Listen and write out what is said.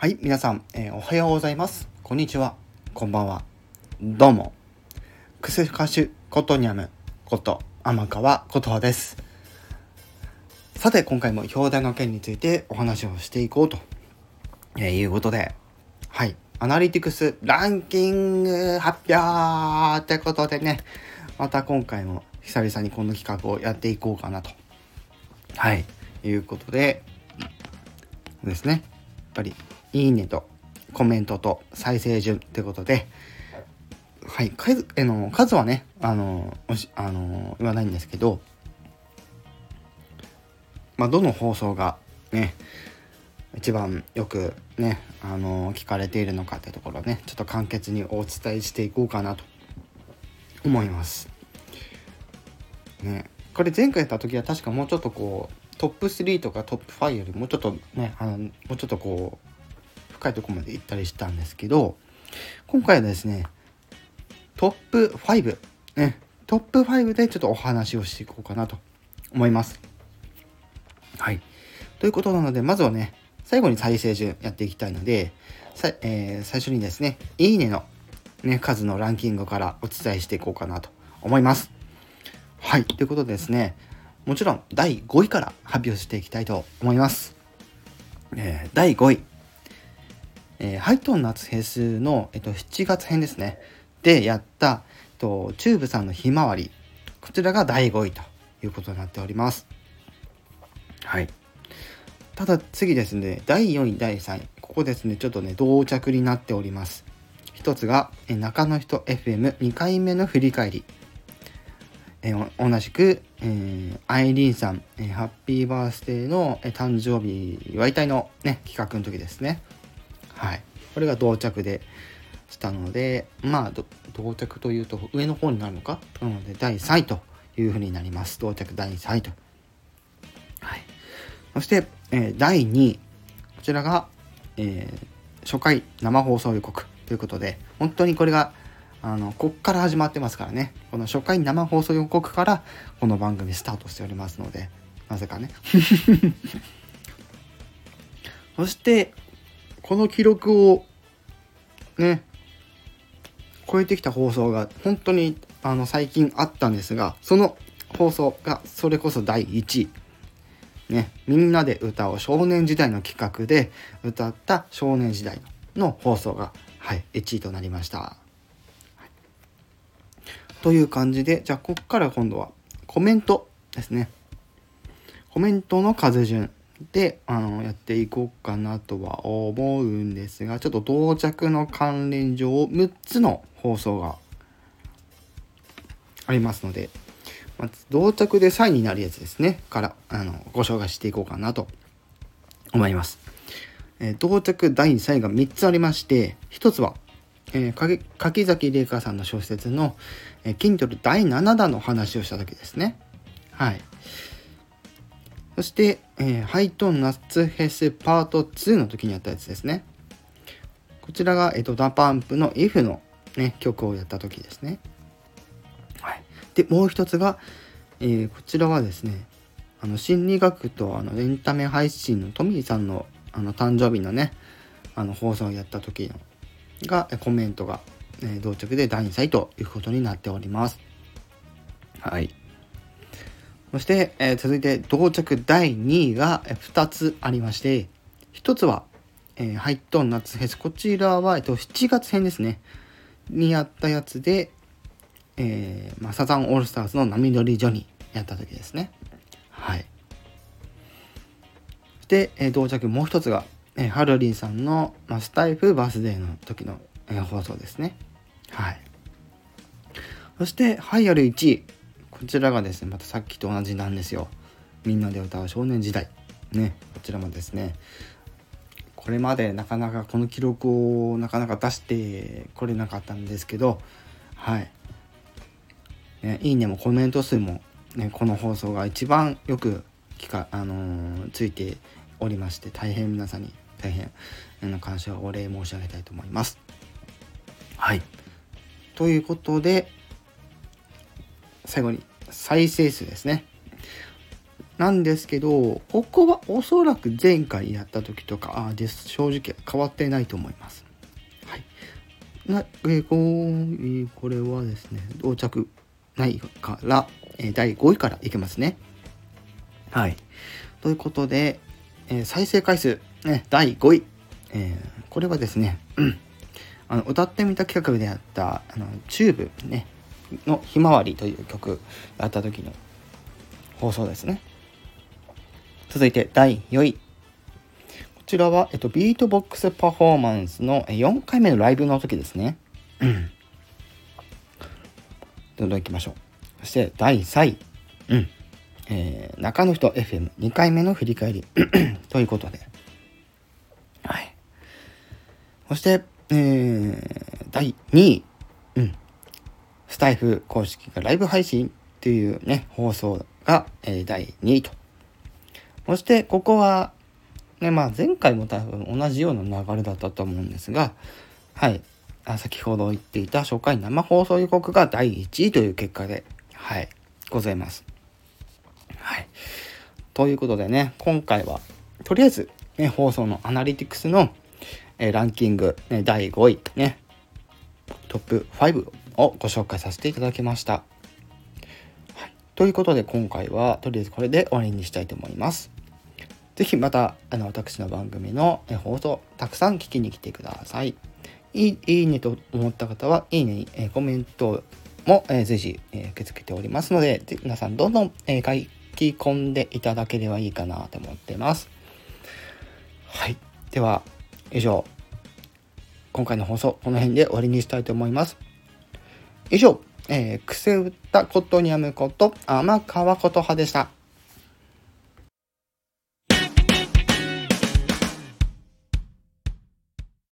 はい、皆さん、えー、おはようございます。こんにちは。こんばんは。どうも。クス歌手ことにゃむこと天川琴葉です。さて、今回も表題の件についてお話をしていこうと、えー、いうことで、はい、アナリティクスランキング発表ってことでね、また今回も久々にこの企画をやっていこうかなと、はい、いうことで、ですね、やっぱりいいねとコメントと再生順ってことで、はい、数えの数はね、あの、あの言わないんですけど、まあ、どの放送がね、一番よくね、あの聞かれているのかってところね、ちょっと簡潔にお伝えしていこうかなと思います。ね、これ前回やった時は確かもうちょっとこう、トップ3とかトップ5よりもうちょっとね、あの、もうちょっとこう、深いとこまで行ったりしたんですけど、今回はですね、トップ5、ね、トップ5でちょっとお話をしていこうかなと思います。はい。ということなので、まずはね、最後に再生順やっていきたいので、さえー、最初にですね、いいねの、ね、数のランキングからお伝えしていこうかなと思います。はい。ということでですね、もちろん第5位から発表していきたいと思います。えー、第5位、えー、ハイトーン夏フェスの、えっと、7月編ですね。でやった、えっと、チューブさんのひまわり。こちらが第5位ということになっております。はい。ただ次ですね、第4位、第3位。ここですね、ちょっとね、同着になっております。一つが、え中の人 FM2 回目の振り返り。え同じく、えー、アイリーンさん、え、ハッピーバースデーの、え、誕生日祝いたいの、ね、企画の時ですね。はい。これが同着でしたので、まあ、同着というと上の方になるのか？なので、第3位というふうになります。同着第3位と。はい。そして、えー、第2位。こちらが、えー、初回生放送予告ということで、本当にこれが、あの、こっから始まってますからね。この初回生放送予告から、この番組スタートしておりますので、なぜかね。そして、この記録をね超えてきた放送が本当にあの最近あったんですがその放送がそれこそ第1位。ねみんなで歌う少年時代の企画で歌った少年時代の放送がはい1位となりました、という感じでじゃあここから今度はコメントですね。コメントの数順。であのやっていこうかなとは思うんですがちょっと到着の関連上6つの放送がありますので、まず同着で3位になるやつですねからあのご紹介していこうかなと思います。えー、同着第3位が3つありまして1つは、えー、柿崎玲香さんの小説の、えー、Kindle 第7弾の話をした時ですね。はい。そして、えー、ハイトーンナッツフェスパート2の時にやったやつですね。こちらが、えっ、ー、と、ダパンプの If の、ね、曲をやった時ですね。はい。で、もう一つが、えー、こちらはですね、あの、心理学とあのエンタメ配信のトミーさんのあの誕生日のね、あの放送をやった時のが、コメントが、えー、同着で第2歳ということになっております。はい。そして、えー、続いて同着第2位が2つありまして、1つは、えー、ハイトーン夏フェス。こちらは、えっと、7月編ですね。にやったやつで、えー、まあ、サザンオールスターズの波乗りジョニーやった時ですね。はい。そして、えー、同着もう一つが、えー、ハルリンさんの、まあ、スタイフバースデーの時の、えー、放送ですね。はい。そして、ハイアル1位。こちらがですねまたさっきと同じなんですよ。みんなで歌う少年時代。ねこちらもですね。これまでなかなかこの記録をなかなか出してこれなかったんですけどはい、ね、いいねもコメント数も、ね、この放送が一番よく聞か、あのー、ついておりまして大変皆さんに大変の感謝をお礼申し上げたいと思います。はい。ということで最後に再生数ですね。なんですけど、ここはおそらく前回やった時とかあで正直変わってないと思います。はい。なえー、これはですね、到着ないから、え第5位からいけますね。はい。ということで、えー、再生回数、ね、第5位。えー、これはですね、うん、あの歌ってみた企画でやったあのチューブ、ね、の「ひまわり」という曲やった時の放送ですね。続いて第4位。こちらは、えっと、ビートボックスパフォーマンスの4回目のライブの時ですね。どんどん行きましょう。そして第3位。うん。えー、中野人 FM2 回目の振り返り ということで。はい。そして、えー、第2位。スタイフ公式がライブ配信っていうね、放送が、えー、第2位と。そして、ここは、ね、まあ前回も多分同じような流れだったと思うんですが、はい。あ先ほど言っていた初回生放送予告が第1位という結果で、はい、ございます。はい。ということでね、今回は、とりあえず、ね、放送のアナリティクスの、えー、ランキング、ね、第5位、ね、トップ5ををご紹介させていただきました。はい、ということで、今回は、とりあえずこれで終わりにしたいと思います。是非また、あの、私の番組の放送、たくさん聞きに来てください。いいいいねと思った方は、いいねに、えー、コメントも、えー、随時、えー、受け付けておりますので、皆さんどんどん、えー、書き込んでいただければいいかなと思ってます。はい。では、以上、今回の放送、この辺で終わりにしたいと思います。以上、えー、癖打ったことにゃむこと、甘川こと派でした。